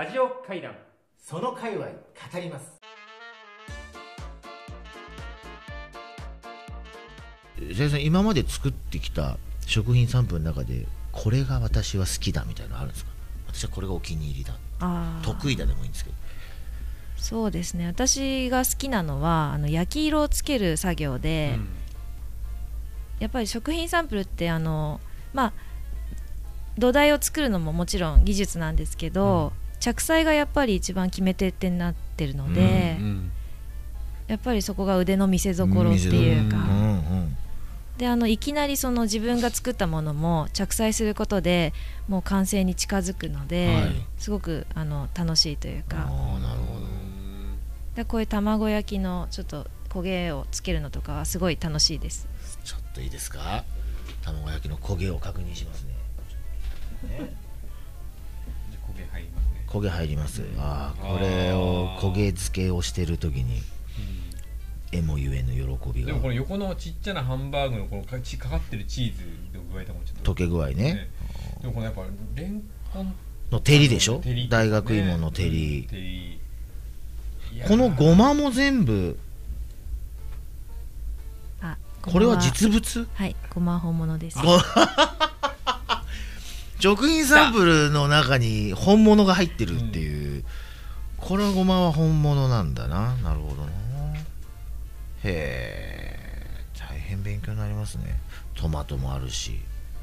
ラジオ会談。その界隈語ります。先生今まで作ってきた食品サンプルの中でこれが私は好きだみたいなのあるんですか？私はこれがお気に入りだ。得意だでもいいんですけど。そうですね。私が好きなのはあの焼き色をつける作業で、やっぱり食品サンプルってあのまあ土台を作るのももちろん技術なんですけど、着彩がやっぱり一番決め手になってるので、うんやっぱりそこが腕の見せ所っていうか、うんうんであのいきなりその自分が作ったものも着彩することでもう完成に近づくので、はい。すごくあの楽しいというあか。あなるほど。でこういう卵焼きのちょっと焦げをつけるのとかはすごい楽しいです。ちょっといいですか？卵焼きの焦げを確認しますねね焦げ入ります。ああこれを焦げ付けをしてる時にえもゆえの喜びが。でもこの横のちっちゃなハンバーグのこのかちかかってるチーズの具合とかもちょっと溶け具合ね。でもこのやっぱレンコンの照りでしょ？照り大学芋の照うんり照り。いやー。このごまも全部あこれは実物？はいごま本物です。ご食品サンプルの中に本物が入ってるっていう、これごまは本物なんだな。なるほどな。へえ。大変勉強になりますね。トマトもあるし。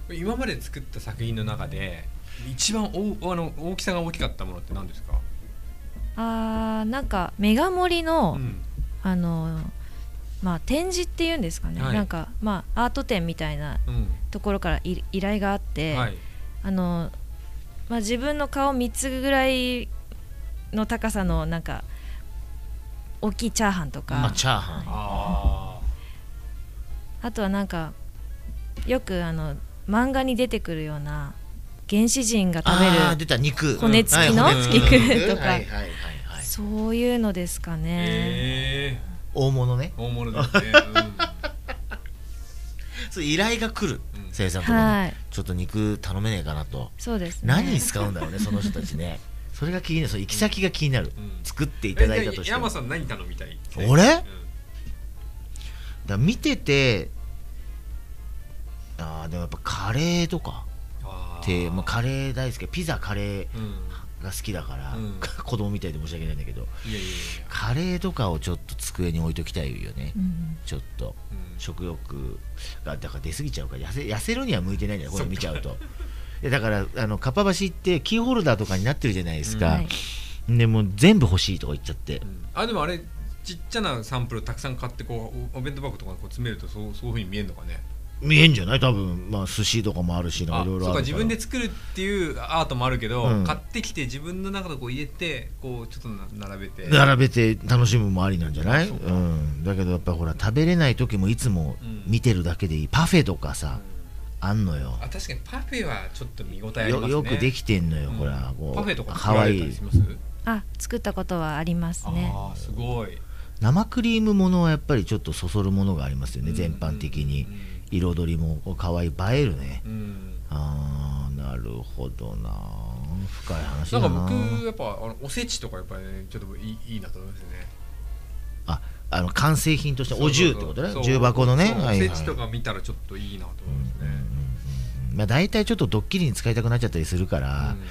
今まで作った作品の中で一番大あの大きさが大きかったものって何ですか、あーなんかメガ盛りの、うん。あのまあ展示っていうんですかね、はい。なんかまあアート展みたいなうん。ところからい依頼があって、はい、あのまあ、自分の顔3つぐらいの高さのなんか大きいチャーハンとか、まあチャーハン。ああとはなんかよくあの漫画に出てくるような原始人が食べる出た肉。骨付きの肉。とか。はいはいはいはいそういうのですかーね、え大物ね。ー、大物ですね、そう依頼が来るうん。生産とかね、はい。ちょっと肉頼めねえかなと。そうですね。何に使うんだろうねその人たちね。それが気になる。その行き先が気になる、うん。作っていいただいたとしても。山さん何頼みたい？俺？うん。だから見ててあーでもやっぱカレーとか。あー。って、まあ、カレー大好き。ピザカレー。うんが好きだから、うん。子供みたいで申し訳ないんだけどいやいやいや。カレーとかをちょっと机に置いときたいよね、うん。ちょっと。うん。食欲がだから出過ぎちゃう。から痩せ痩せるには向いてないんだよこれ見ちゃうと。だからあのかっぱ橋ってキーホルダーとかになってるじゃないですか、はい。でもう全部欲しいとか言っちゃって、うん。あでもあれちっちゃなサンプルたくさん買ってこうおお弁当箱とかにこう詰めるとそうそういうふうに見えるのかね見えんじゃない？多分まあ寿司とかもあるしあいろいろあるそうか自分で作るっていうアートもあるけど、うん。買ってきて自分の中でこう入れてこうちょっとな並べて。並べて楽しむもありなんじゃない、そうん、だけどやっぱほら食べれない時もいつもうん。見てるだけでいい。パフェとかさ、あんのよ。あ確かにパフェはちょっと見応えありますね。よよくできてんのよ、うん。ほらこうパフェとかかわい。い作られたりします？あ作ったことはありますね。ああすごい。生クリームものはやっぱりちょっとそそるものがありますよね、うん。全般的に。うん彩りもかわいい映えるね、うん。あーなるほどな。深い話な。んかだな僕やっぱあのおせちとかやっぱりねちょっといいいいなと思いますね。ああの完成品としてお重ってことね？重箱のね？おせちとか見たらちょっといいなと思いますね、まあ、大体ちょっとドッキリに使いたくなっちゃったりするから、うん。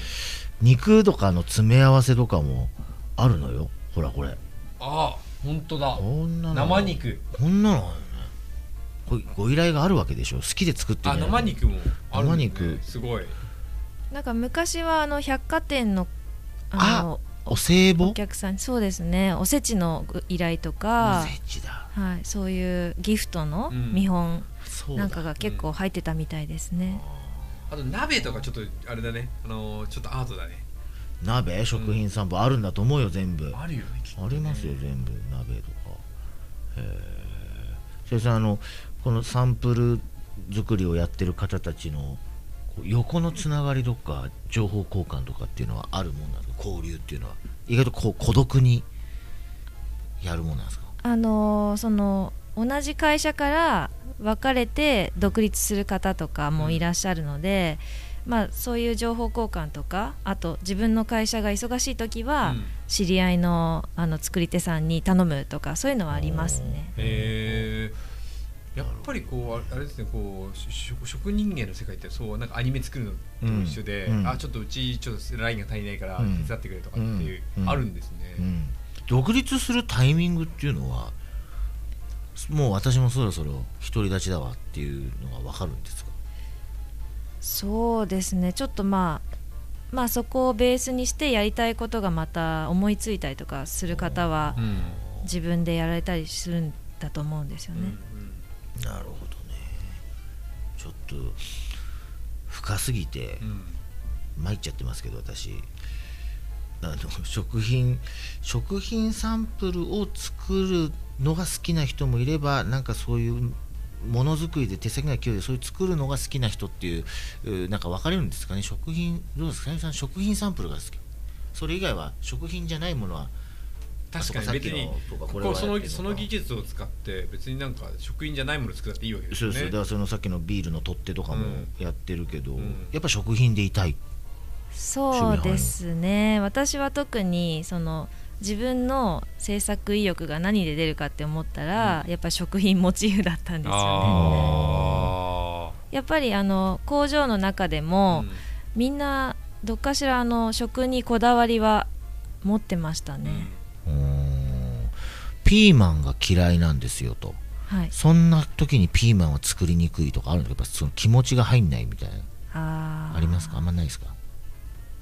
肉とかの詰め合わせとかもあるのよ。ほらこれ。あ本当だ。こんなの。生肉。こんなのご依頼があるわけでしょ？好きで作ってあんじゃない生肉もある。ね、生肉。すごい。なんか昔はあの百貨店のあのお歳暮？お客さんにそうですね。おせちの依頼とおか、せちだ。はい、そういうギフトのうん。見本なんかが結構入ってたみたいですね、あと鍋とかちょっとあれだね。あのーちょっとアートだね。鍋？食品サンプルあるんだと思うよ全部。ああるよねね。りますよ全部。鍋とか。へえ先生あのこのサンプル作りをやってる方たちの横のつながりとか情報交換とかっていうのはあるもんなんですか？交流っていうのは意外とこう孤独にやるもんなんですか？あのーその同じ会社から別れて独立する方とかもいらっしゃるので、まあ、そういう情報交換とかあと自分の会社が忙しい時は、知り合いのあの作り手さんに頼むとかそういうのはありますね。へやっぱりこうあれですねこう職職人間の世界ってそうなんかアニメ作るのと一緒で、うんうん。あちょっとうちちょっとラインが足りないから手伝ってくれとかっていう、うんあるんですね。うん。独立するタイミングっていうのはもう私もそろそろ独り立ちだわっていうのが分かるんですか？そうですね。ちょっとまあまあそこをベースにしてやりたいことがまた思いついたりとかする方はうん。自分でやられたりするんだと思うんですよね。なるほどね。ちょっと深すぎてうん。参っちゃってますけど私。あの食品食品サンプルを作るのが好きな人もいればなんかそういうものづくりで手先が器用でそういう作るのが好きな人っていうなんか分かれるんですかね。食品どうですかね。さん食品サンプルが好き。それ以外は食品じゃないものは確かに別にここそのその技術を使って別になんか食品じゃないものを作っていいわけですよね。そうそうだからそのさっきのビールの取っ手とかもうん。やってるけど、ん。やっぱ食品でいたい。そうですね。私は特にその自分の制作意欲が何で出るかって思ったら、やっぱ食品モチーフだったんですよね。あやっぱりあの工場の中であ、も、うん。みんなどっかしらあの食にこだわりは持ってましたね。ピーマンが嫌いなんですよと。はい。そんな時にピーマンは作りにくいとかあるんですかやっぱその気持ちが入んないみたいな。ありますか？あんまないですか？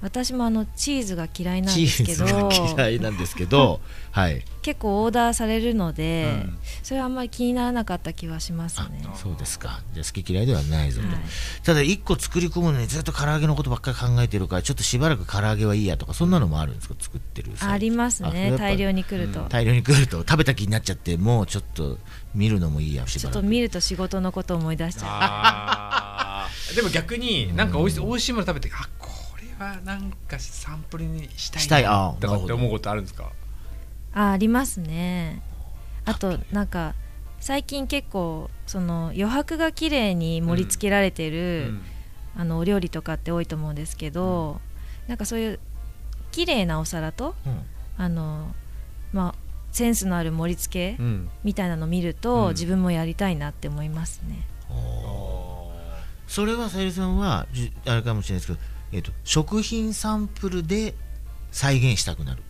私もあのチーズが嫌いなんチですけど。ーズが嫌いなんですけど はい。結構オーダーされるので、うん。それはあんまり気にならなかった気はしますあね。そうですか。じゃあ好き嫌いではないぞと、はい。ただ一個作り込むのにずっと唐揚げのことばっかり考えてるからちょっとしばらく唐揚げはいいやとかそんなのもあるんですか？作ってる際ありますね。大量に来ると、うん。大量に来ると食べた気になっちゃってもうちょっと見るのもいいやしばらく。ちょっと見ると仕事のことを思い出しちゃあー。でも逆になんか美味しい美味しいもの食べてあこれはなんかサンプルにしたいなしたい。あーとかって思うことあるんですか？うあありますね。あとなんか最近結構その余白が綺麗に盛り付けられてる、あのお料理とかって多いと思うんですけど、なんかそういう綺麗なお皿とうん。あのまあセンスのある盛り付けうん。みたいなのを見ると、うん。自分もやりたいなって思いますね。それはさゆりさんはじあれかもしれないですけど、えっと食品サンプルで再現したくなる。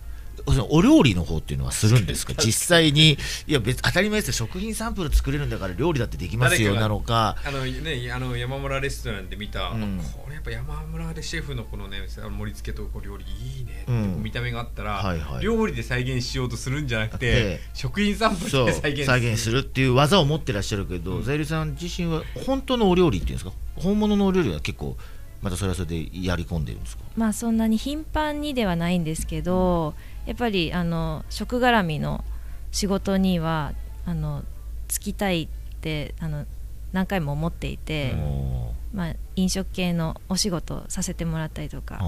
おお料理の方っていうのはするんですか？実際にいや別当たり前ですよ。食品サンプル作れるんだから料理だってできますよなのか。あのね、あの山村レストランで見た、うん。あこれやっぱ山村でシェフのこのね盛り付けとこう料理いいねって見た目があったら、はいはい。料理で再現しようとするんじゃなくてで食品サンプルで再現再現するっていう技を持ってらっしゃるけど、さゆりさん自身は本当のお料理っていうんですか？本物のお料理は結構またそれはそれでやり込んでるんですか？まあそんなに頻繁にではないんですけどやっぱりあの食絡みの仕事にはあの就きたいってあの何回も思っていて、おまあ、飲食系のお仕事させてもらったりとー。か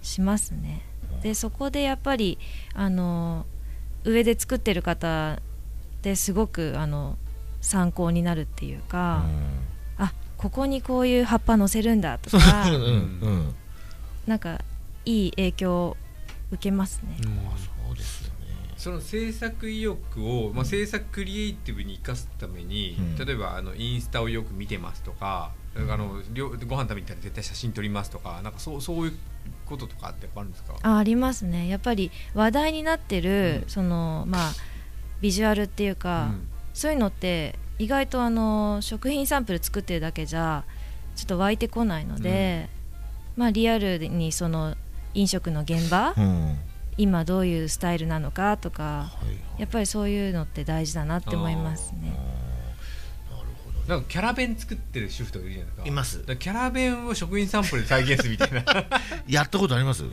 しますね。でそこでやっぱりあの上で作ってる方ですごくあの参考になるっていうか、あここにこういう葉っぱ乗せるんだとうんかう。んうんなんかいい影響を受けますね。そうですよね。その制作意欲を、まあ、制作クリエイティブに生かすために、うん。例えばあのインスタをよく見てますとか、あのりょご飯食べに行ったら絶対写真撮りますとかなんかそうそういうこととかってやっぱあるんですか？あありますね。やっぱり話題になってる、うん。そのまあビジュアルっていうか、うん。そういうのって意外とあの食品サンプル作ってるだけじゃちょっと湧いてこないので、まあリアルにその飲食の現場、うん。はい今どういうスタイルなのかとかはいやっぱりそういうのって大事だなって思いますね。なるほど。なんかキャラ弁作ってる主婦とかいるじゃないですか。います。キャラ弁を食品サンプルで再現するみたいな。やったことあります？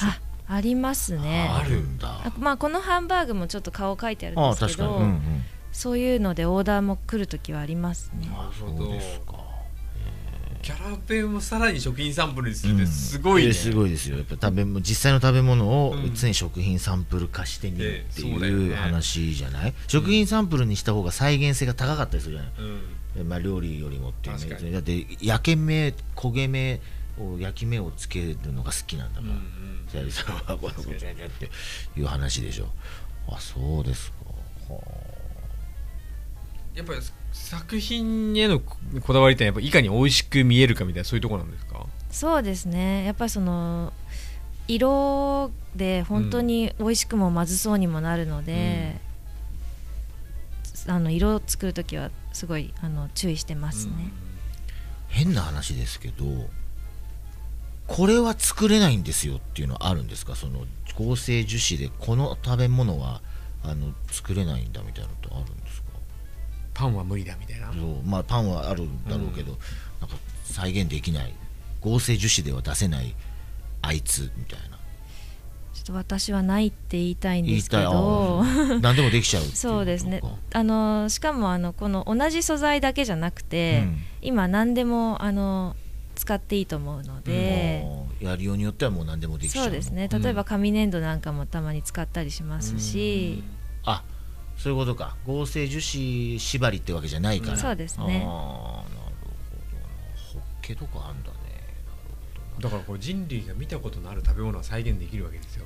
あありますね。あるんだ。あまあこのハンバーグもちょっと顔書いてあるんですけど、確かに、うんうん、そういうのでオーダーも来るときはありますね。あなるほど。そうですか。キャラ弁をさらに食品サンプルにするってすごいね、えーすごいですよ。やっぱ食べ物実際の食べ物をうん。常に食品サンプル化してみるっていう話じゃない、食品サンプルにした方が再現性が高かったりするじゃない、うん。えまあ、料理よりもっていうね。だって焼け目焦げ目こう焼き目をつけるのが好きなんだから、さゆりさんはこのことやっていう話でしょ。あそうですか。はやっぱり作品へのこだわりってやっぱいかに美味しく見えるかみたいなそういうところなんですか？そうですね。やっぱりその色で本当に美味しくもまずそうにもなるので、あの色を作る時はすごいあの注意してますね、変な話ですけどこれは作れないんですよっていうのはあるんですか？その合成樹脂でこの食べ物はあの作れないんだみたいなのってあるんですか？パンは無理だみたいな。そうまあパンはあるんだろうけど、なんか再現できない。合成樹脂では出せないあいつみたいな。ちょっと私はないって言いたいんですけど。あ何でもできちゃう そうですね。あのしかもあのこの同じ素材だけじゃなくて、うん。今何でもあの使っていいと思うので、もうやりようによってはもう何でもできちゃう。そうですね。例えば紙粘土なんかもたまに使ったりしますし、あそういうことか。合成樹脂縛りってわけじゃないから、そうですね。ああなるほど。なホッケとかあんだね。だからこれ人類が見たことのある食べ物は再現できるわけですよ。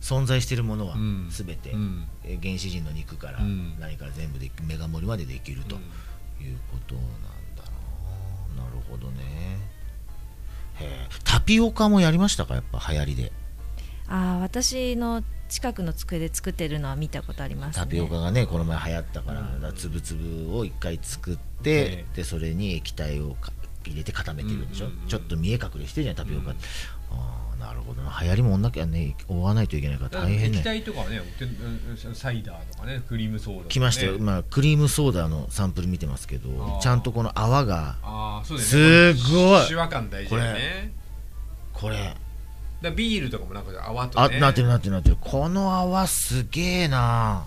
存在しているものはうん。全て、うん。え原始人の肉からうん。何から全部でメガ盛りまでできるということなんだな、なるほどね。へえタピオカもやりましたか？やっぱ流行りで。ああ私の近くの机で作ってるのは見たことありますね。タピオカがねこの前流行ったから,、うん。つぶつぶを一回作って、えでそれに液体をか入れて固めてるでしょ、ちょっと見え隠れしてるじゃん。タピオカって、うんああなるほどな。流行りもんなきゃね追わないといけないから大変液ね体とかはねサイダーとかねクリームソーダね。来ましたよ、まあ、クリームソーダのサンプル見てますけどちゃんとこの泡がああそうだよね。すごい。手話感大事だよね。これだビールとかもなんか泡とね。あなってるなってるなってる。この泡すげえな。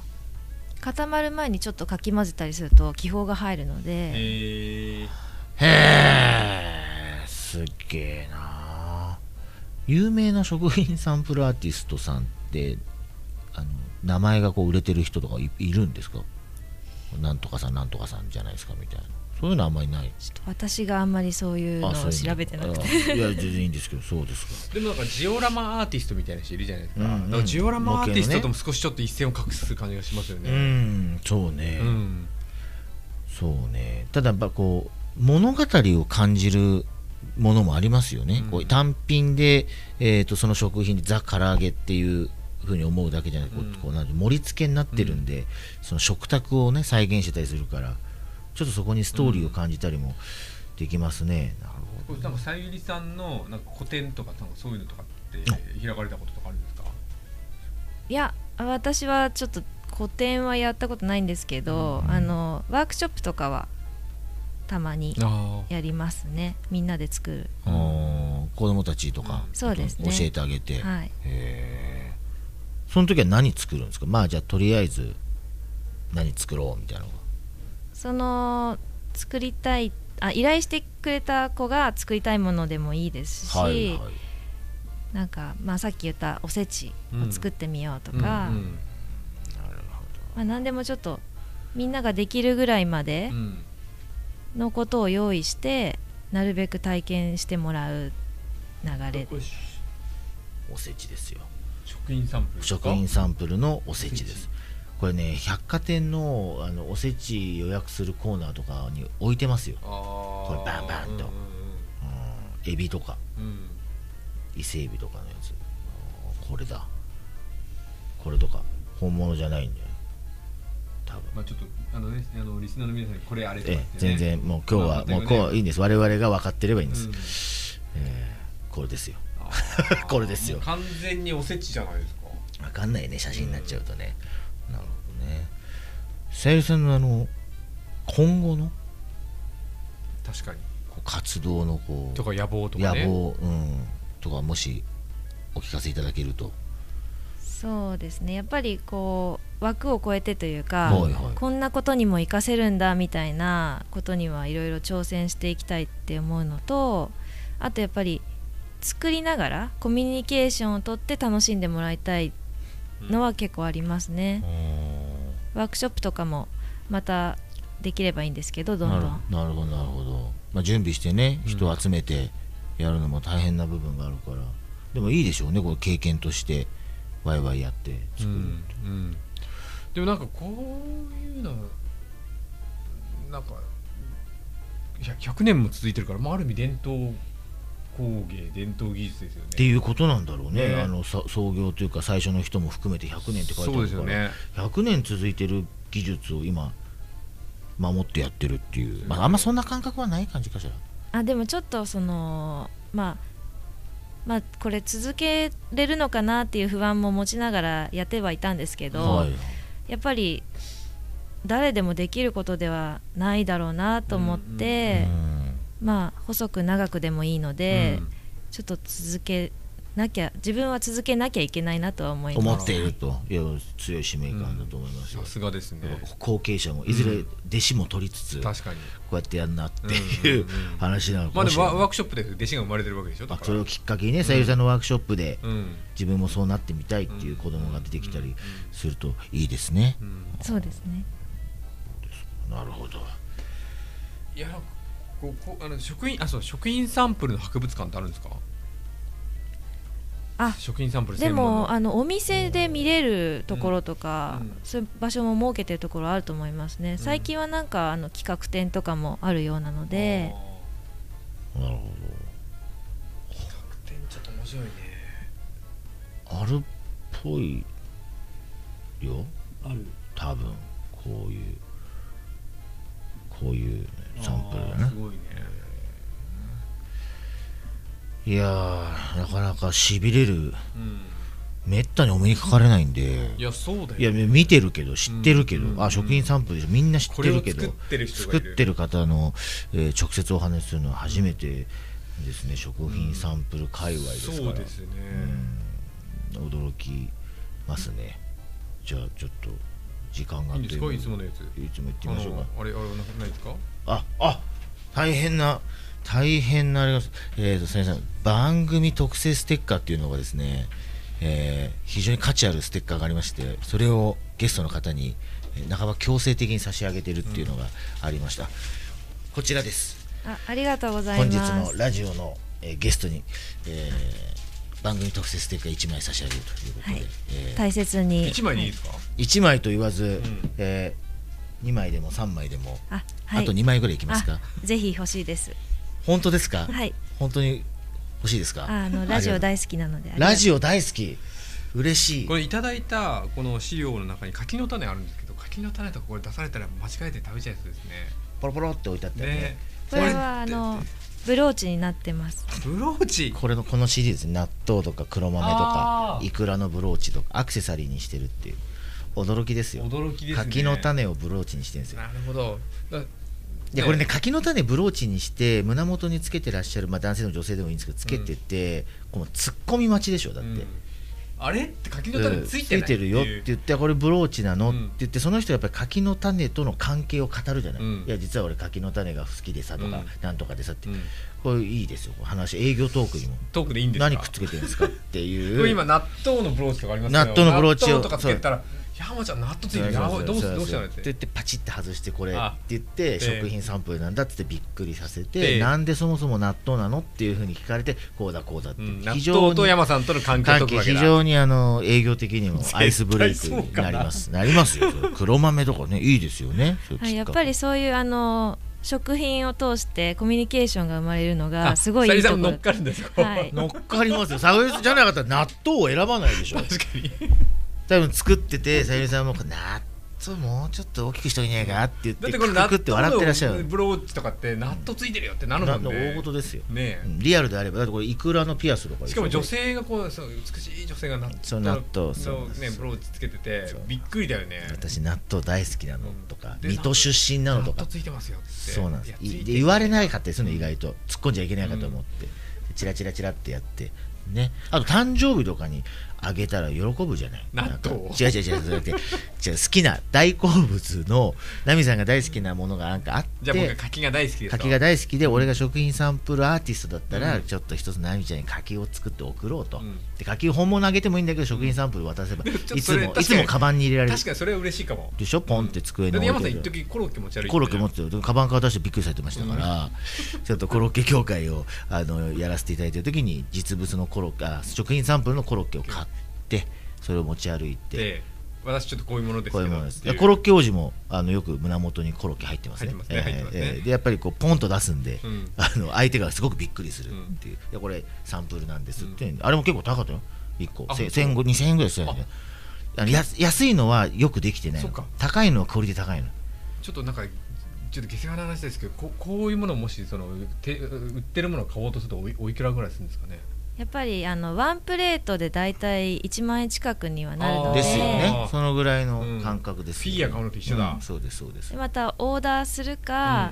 固まる前にちょっとかき混ぜたりすると気泡が入るので、へえへえすっげえな。有名な食品サンプルアーティストさんってあの名前がこう売れてる人とかいいるんですか？なんとかさんなんとかさんじゃないですかみたいなそういうのあんまりない。ちょっと私があんまりそういうのを調べてなくて。あいや全然いいんですけどそうですかでもなんかジオラマアーティストみたいな人いるじゃないですか,、うんジオラマアーティストとも模少しちょっと一線を画す感じがしますようねんそうね、うん。そうね。ただやっぱこう物語を感じるものもありますよね、うん。こう単品で、えー、とその食品でザ・唐揚げっていうふうに思うだけじゃなくて、こううん。こうなんて盛り付けになってるんで、その食卓をね再現してたりするからちょっとそこにストーリーを感じたりもできますね、なるほこれなんかさゆりさんのなんか個展とかなんかそういうのとかって開かれたこととかあるんですか？いや私はちょっと個展はやったことないんですけど、うん。あのワークショップとかはたまにあやりますね。みんなで作る。子供たちとか、うん。そうですね。教えてあげて、はい。その時は何作るんですか？まあじゃあとりあえず何作ろうみたいなのがその作りたいあ依頼してくれた子が作りたいものでもいいですし、はいはい。なんか、まあ、さっき言ったおせちを作ってみようとか、うんうん。なるまあ、何でもちょっとみんなができるぐらいまでうん。のことを用意してなるべく体験してもらう流れおせちですよ。食品サンプル食品サンプルのおせちですこれね百貨店のあのおせち予約するコーナーとかに置いてますよ、これバンバンと。うんうん、エビとか。うん。うん伊勢エビとかのやつ。これだ。これとか。本物じゃないんだよ多分。まあちょっとあのねあのリスナーの皆さんにこれあれとかね。え全然もう今日はもうこういいんです。我々が分かってればいいんです、うん。ええこれですよ。これですよ。完全におせちじゃないですか。分かんないね写真になっちゃうとね、なるほどねさゆりさんのあの今後の？確かに。こう活動のこうとか野望とかね。野望、うん、とかもしお聞かせいただけると。そうですね。やっぱりこう枠を超えてというか、はいはい。こんなことにも活かせるんだみたいなことにはいろいろ挑戦していきたいって思うのとあとやっぱり作りながらコミュニケーションをとって楽しんでもらいたいのは結構ありますね、ワークショップとかもまたできればいいんですけどどんどなんるなるほどなるほど、まあ、準備してねうん。人を集めてやるのも大変な部分があるから。でもいいでしょうねこれ経験としてワイワイやって作る、うんうん。でもなんかこういうのなんかいや100年も続いてるから、まあ、ある意味伝統工芸伝統技術ですよね。っていうことなんだろうね。ね。あのさ創業というか最初の人も含めて100年って書いてあそうるから、ですよね。100年続いてる技術を今守ってやってるっていう、まあ、あんまそんな感覚はない感じかしら。あでもちょっとそのまあまあこれ続けれるのかなっていう不安も持ちながらやってはいたんですけど、はい。やっぱり誰でもできることではないだろうなと思って、まあ細く長くでもいいので、うん。ちょっと続けなきゃ自分は続けなきゃいけないなとは思います。思っているといや強い使命感だと思いますよ、さすがですね。後継者もいずれ弟子も取りつつ、こ確かに。うやってやんなっていううんうんうん話なのかまあでもしれない、もワワークショップで弟子が生まれてるわけでしょだから。あそれをきっかけにねさゆりさんのワークショップでうん。自分もそうなってみたいっていう子供が出てきたりするといいですね、うん。そうですね。なるほど。いやなんかこうこうあの職員あそう職員サンプルの博物館ってあるんですか？あ職員サンプルで専門の。もあのお店で見れるところとか、うん。うん。そういう場所も設けてるところあると思いますね、最近はなんかあの企画展とかもあるようなので。なるほ企画展ちょっと面白いね。どあるっぽいよ。ある。多分こういうこういうね、サンプルだね。すごいねいやーなかなかしびれる。うん。めったにお目にかかれないんで。いやそうだよ。いや見てるけど知ってるけど、うんあ食品サンプルでしょ。みんな知ってるけど作ってる人がいる。作ってる方の、えー直接お話しするのは初めてですね。食品サンプル界隈ですから、そうですね。うん。驚きますね。じゃあちょっと時間があっといいつものやつ。いつも行ってあみましょうか。のあれあれなないですか？ああ大変な大変なありますえーとすみません。番組特製ステッカーっていうのがですね、えー非常に価値あるステッカーがありましてそれをゲストの方にえー半ば強制的に差し上げてるっていうのがありました、こちらです。あありがとうござい本日のますラジオの、えーゲストに、えー番組特製ステッカー1枚差し上げるということで、はい。えー大切に。一枚でいいですか？1枚と言わず、ん。え2枚でも3枚でも、あはい。あと2枚ぐらいいきますか？あぜひ欲しいです。本当ですか、はい。本当に欲しいですか？ああのラジオ大好きなので。ラジオオ大好き。嬉しい。これいただいたこの資料の中に柿の種あるんですけど柿の種とかこれ出されたら間違えて食べちゃうやつですね。ポロポロって置いてあったよね。ね。これはあのブローチになってます。ブローチ？これのこの CD ですね納豆とか黒豆とかあー。イクラのブローチとかアクセサリーにしてるっていう驚きですよ。驚きですね。柿の種をブローチにしてるんですよ。なるほど。だいやこれね柿の種ブローチにして胸元につけてらっしゃる、まあ、男性でも女性でもいいんですけどつけてて、このツッコミ待ちでしょだって、うん。あれって柿のうん種ついてないるよって言ってこれブローチなの、うん。って言ってその人はやっぱり柿の種との関係を語るじゃない、うん。いや実は俺柿の種が好きでさとか、うん。なんとかでさって、うん。これいいですよ話。営業トークにも。トークでいいんですか？何くっつけてるんですかっていう。これ今納豆のブローチとかありますけど納豆のブローチを。とかつけたら山ちゃん納豆ついてるやばいどうすどうしたのっって。て言ってパチって外してこれってあ言ってえ食品サンプルなんだってびっくりさせえてえなんでそもそも納豆なのっていうふうに聞かれてこうだこうだってうん。納非常豆とに山さんとの関係非常にあの営業的にもアイスブレイクになります。な。りますよ。黒豆とかねいいですよね。やっぱりそういうあの食品を通してコミュニケーションが生まれるのがあすごいいいところ。さゆりさん乗っかるんですよはい。乗っかりますよ。サウエスじゃなかったら納豆を選ばないでしょ。確かに多分作っててさゆりさんも納豆もうちょっと大きくしといねえかって言ってだってこれ納ククって笑ってらっしゃる。ブローチとかって納豆ついてるよってなるもなんのね大事ですよ。ねうんリアルであればだってこれイクラのピアスとかでしかも女性がこうそう美しい女性が納そう豆納豆そうのねブローチつけててびっくりだよね。私納豆大好きなのとかで水戸出身なのとか。ついてますよって。そうなんです。言われないかったりするの意外と。突っ込んじゃいけないかと思って。チラチラチラってやって。ね。あと誕生日とかにあげたら喜ぶじゃない。なんか違う違う違う違う好きな大好物のナミさんが大好きなものがなんかあってじゃあ僕は柿が大好きですと柿が大好きで俺が食品サンプルアーティストだったら、うん。ちょっと一つナミちゃんに柿を作って送ろうと、うん。で柿本物あげてもいいんだけど食品サンプル渡せば、いつもいつもカバンに入れられる。確かにそれは嬉しいかも。でしょ？ポンって机だって山さんに置いてる一時コロッケ持ち歩いてコロッケ持っててカバンから出してびっくりされてましたから、ちょっとコロッケ協会をあのやらせていただいてる時に実物のコロッケあ食品サンプルのコロッケを買ってそれを持ち歩いて。で私ちょっとこういうものですこういうものです。コロッケ王子もあのよく胸元にコロッケ入ってますね。でやっぱりこうポンと出すんで、うん。あの相手がすごくびっくりするっていう、いやこれサンプルなんですって、あれも結構高かったよ。1個。あせ1500 2000円ぐらいしたよね。あ。のや安いのはよくできてない高いのはクオリティ高いの。ちょっとなんかちょっと下世話な話ですけどここういうものをもしそのて売ってるものを買おうとするとおいおいくらぐらいするんですかね？やっぱりあのワンプレートでだいたい1万円近くにはなるので。ですよあねー。そのぐらいの感覚ですよね、フィギュア買うのと一緒だ。うん。そうですそうです。でまたオーダーするか、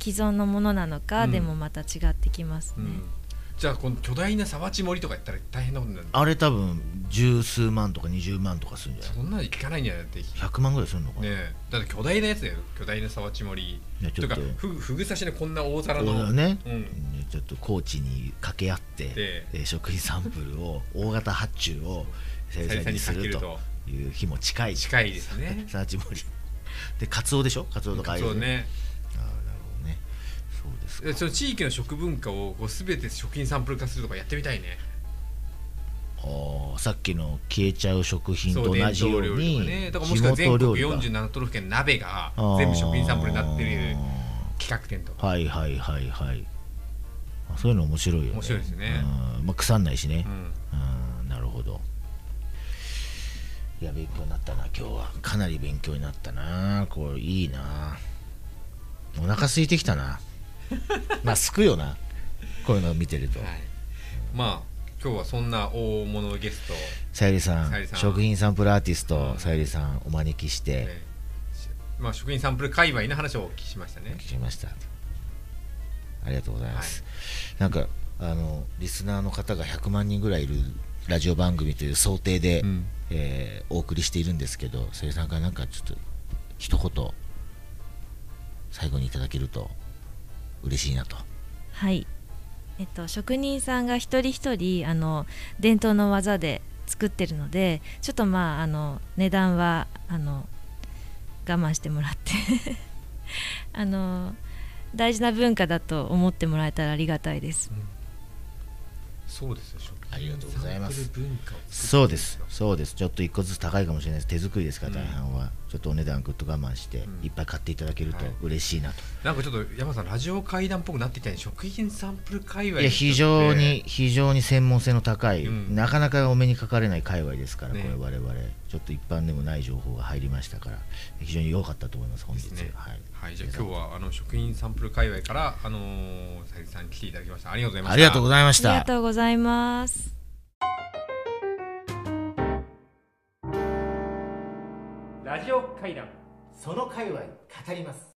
既存のものなのかうん。でもまた違ってきますね、うんうんじゃあこの巨大な沢地森とかやったら大変なことになる。あれ多分十数万とか20万とかするんじゃない？そんなのいかないんじゃないだって。ね100万ぐらいするのかな、え。だって巨大なやつだよ。巨大な沢地森いやちょっと。とかふふぐ刺しのこんな大皿の。ね、うん。ねちょっとコーチに掛け合って、で。えー食品サンプルを 大型発注を生産にすると。いう日も近い。近いですね。サーチ盛り。でカツオでしょ？カツオとかああいそうねですか？えその地域の食文化をこう全て食品サンプル化するとかやってみたいね。あーさっきの消えちゃう食品と同じようにね。だからもしくは全国地元料理が。47都道府県の鍋が全部食品サンプルになってる企画展とか。はいはいはいはい。あそういうの面白いよね。面白いですね。うん。まあ、腐んないしね。うん。うんなるほど。いや勉強になったな今日は。かなり勉強になったな。これいいな。お腹空いてきたな まあすくよな。こういうのを見てると。はい。まあ今日はそんな大物ゲスト。をさゆりさん。食品サンプルアーティストうん。さゆりさんお招きして。えーしまあ食品サンプル界隈の話をお聞きしましたね。聞きました。ありがとうございます、なんかあのリスナーの方が100万人ぐらいいるラジオ番組という想定で、うん。えーお送りしているんですけどさゆりさんからなんかちょっと一言最後にいただけると嬉しいなと。はい、えっと、職人さんが一人一人あの伝統の技で作ってるのでちょっとまああの値段はあの我慢してもらって。あの大事な文化だと思ってもらえたらありがたいです。そうですよ食ありがとうございます。サンプル文化を作ってそうです。そうです。ちょっと一個ずつ高いかもしれないです。手作りですからうん大半は、ちょっとお値段ぐっと我慢して、うん。いっぱい買っていただけるとはい嬉しいなと、なんかちょっと山さんラジオ会談っぽくなってきたね食品サンプル界隈いや非常に非常に専門性の高い、うん。なかなかお目にかかれない界隈ですから、ね。これ我々ちょっと一般でもない情報が入りましたから非常に良かったと思います本日。ね。はい、はい、じゃあ今日はあの食品サンプル界隈からあのー、さゆりさんに来ていただきました。ありがとうございました。ありがとうございましありがたとうございます。ラジオ会談その界隈語ります